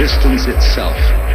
existence itself.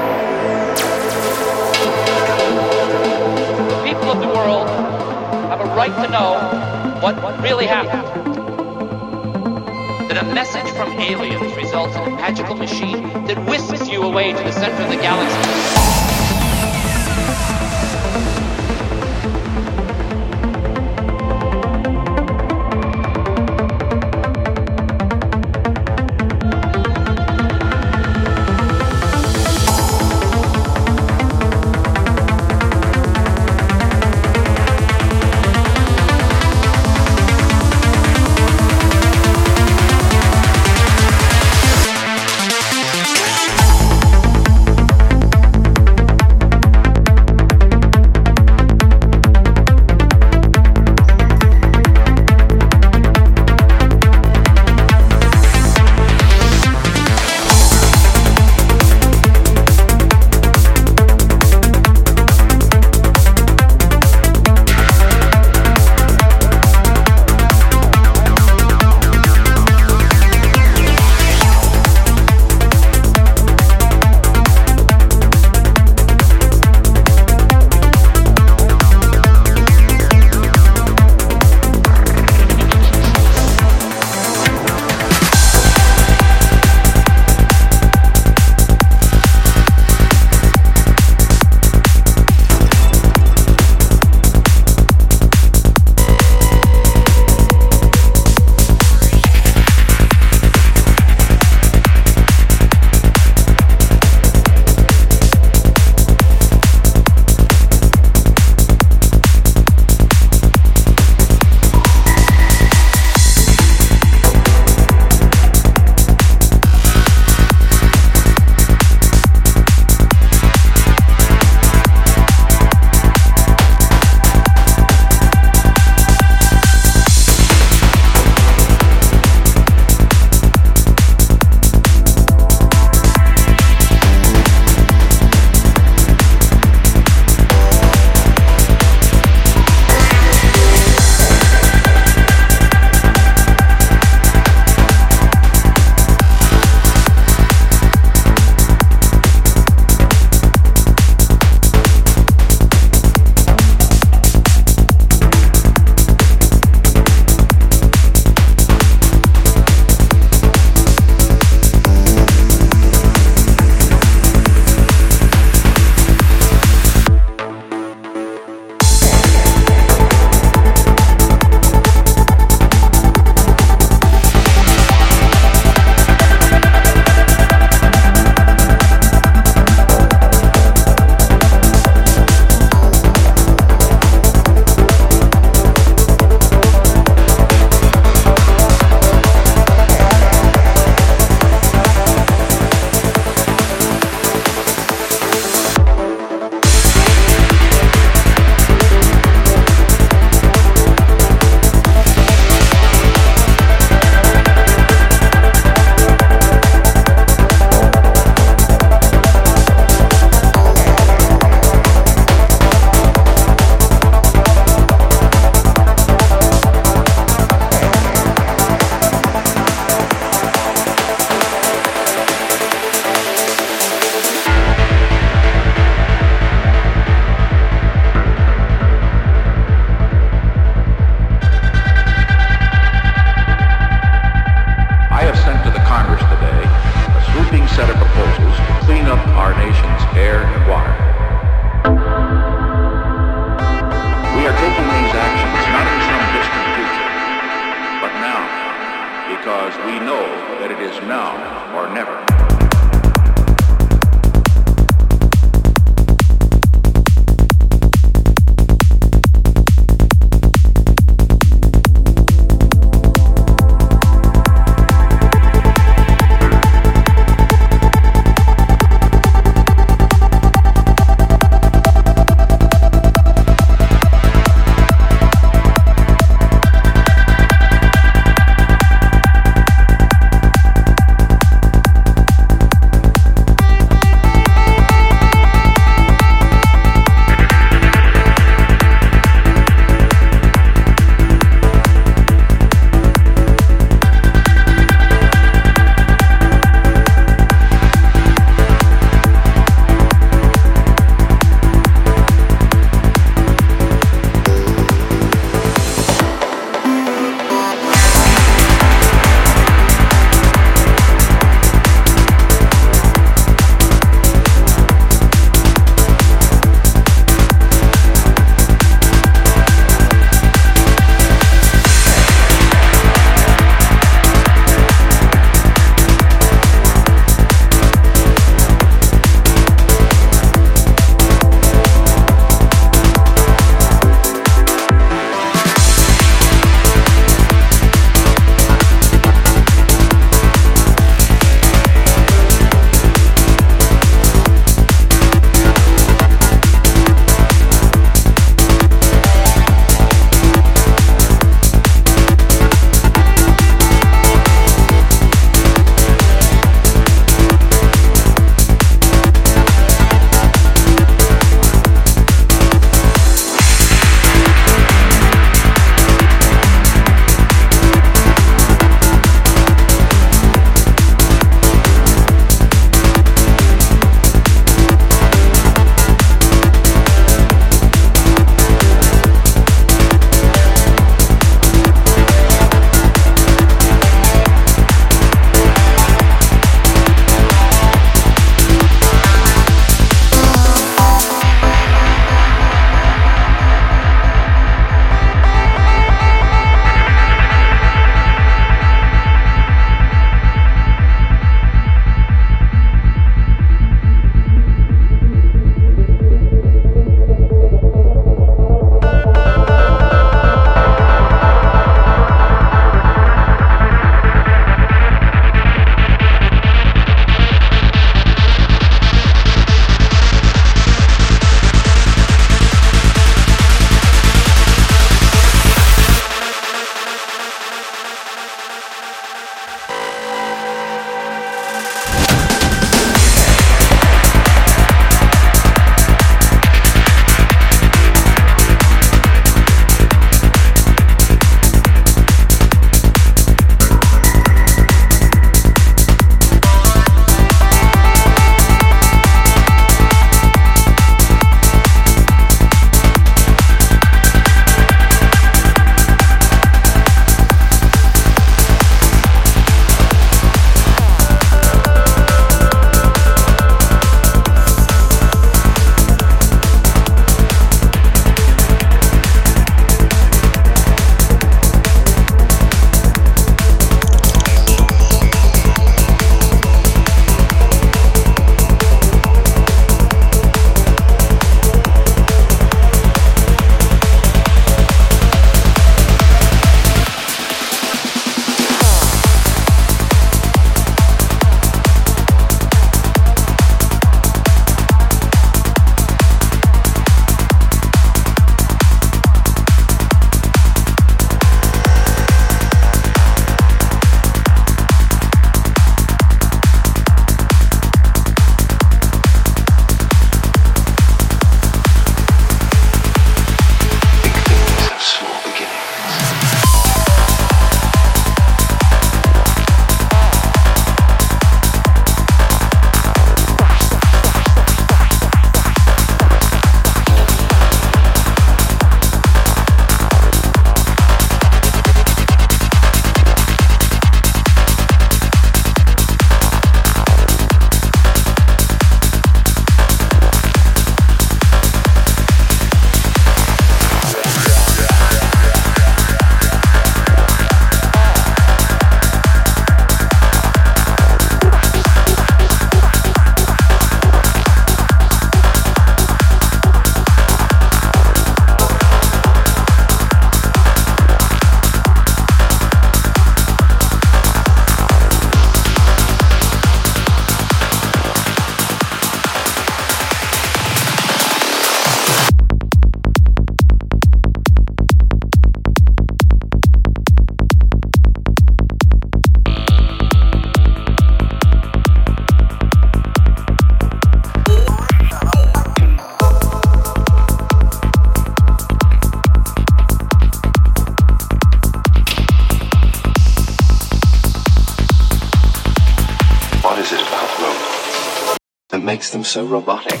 So robotic.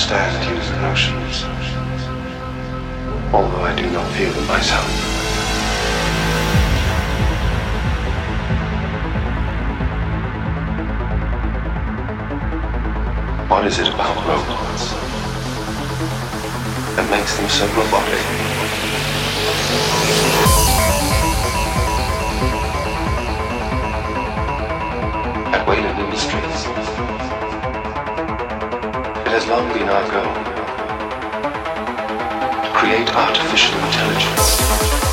Understand human emotions, although I do not feel them myself. What is it about robots that makes them so robotic? At Weyland Industries, long been our goal to create artificial intelligence.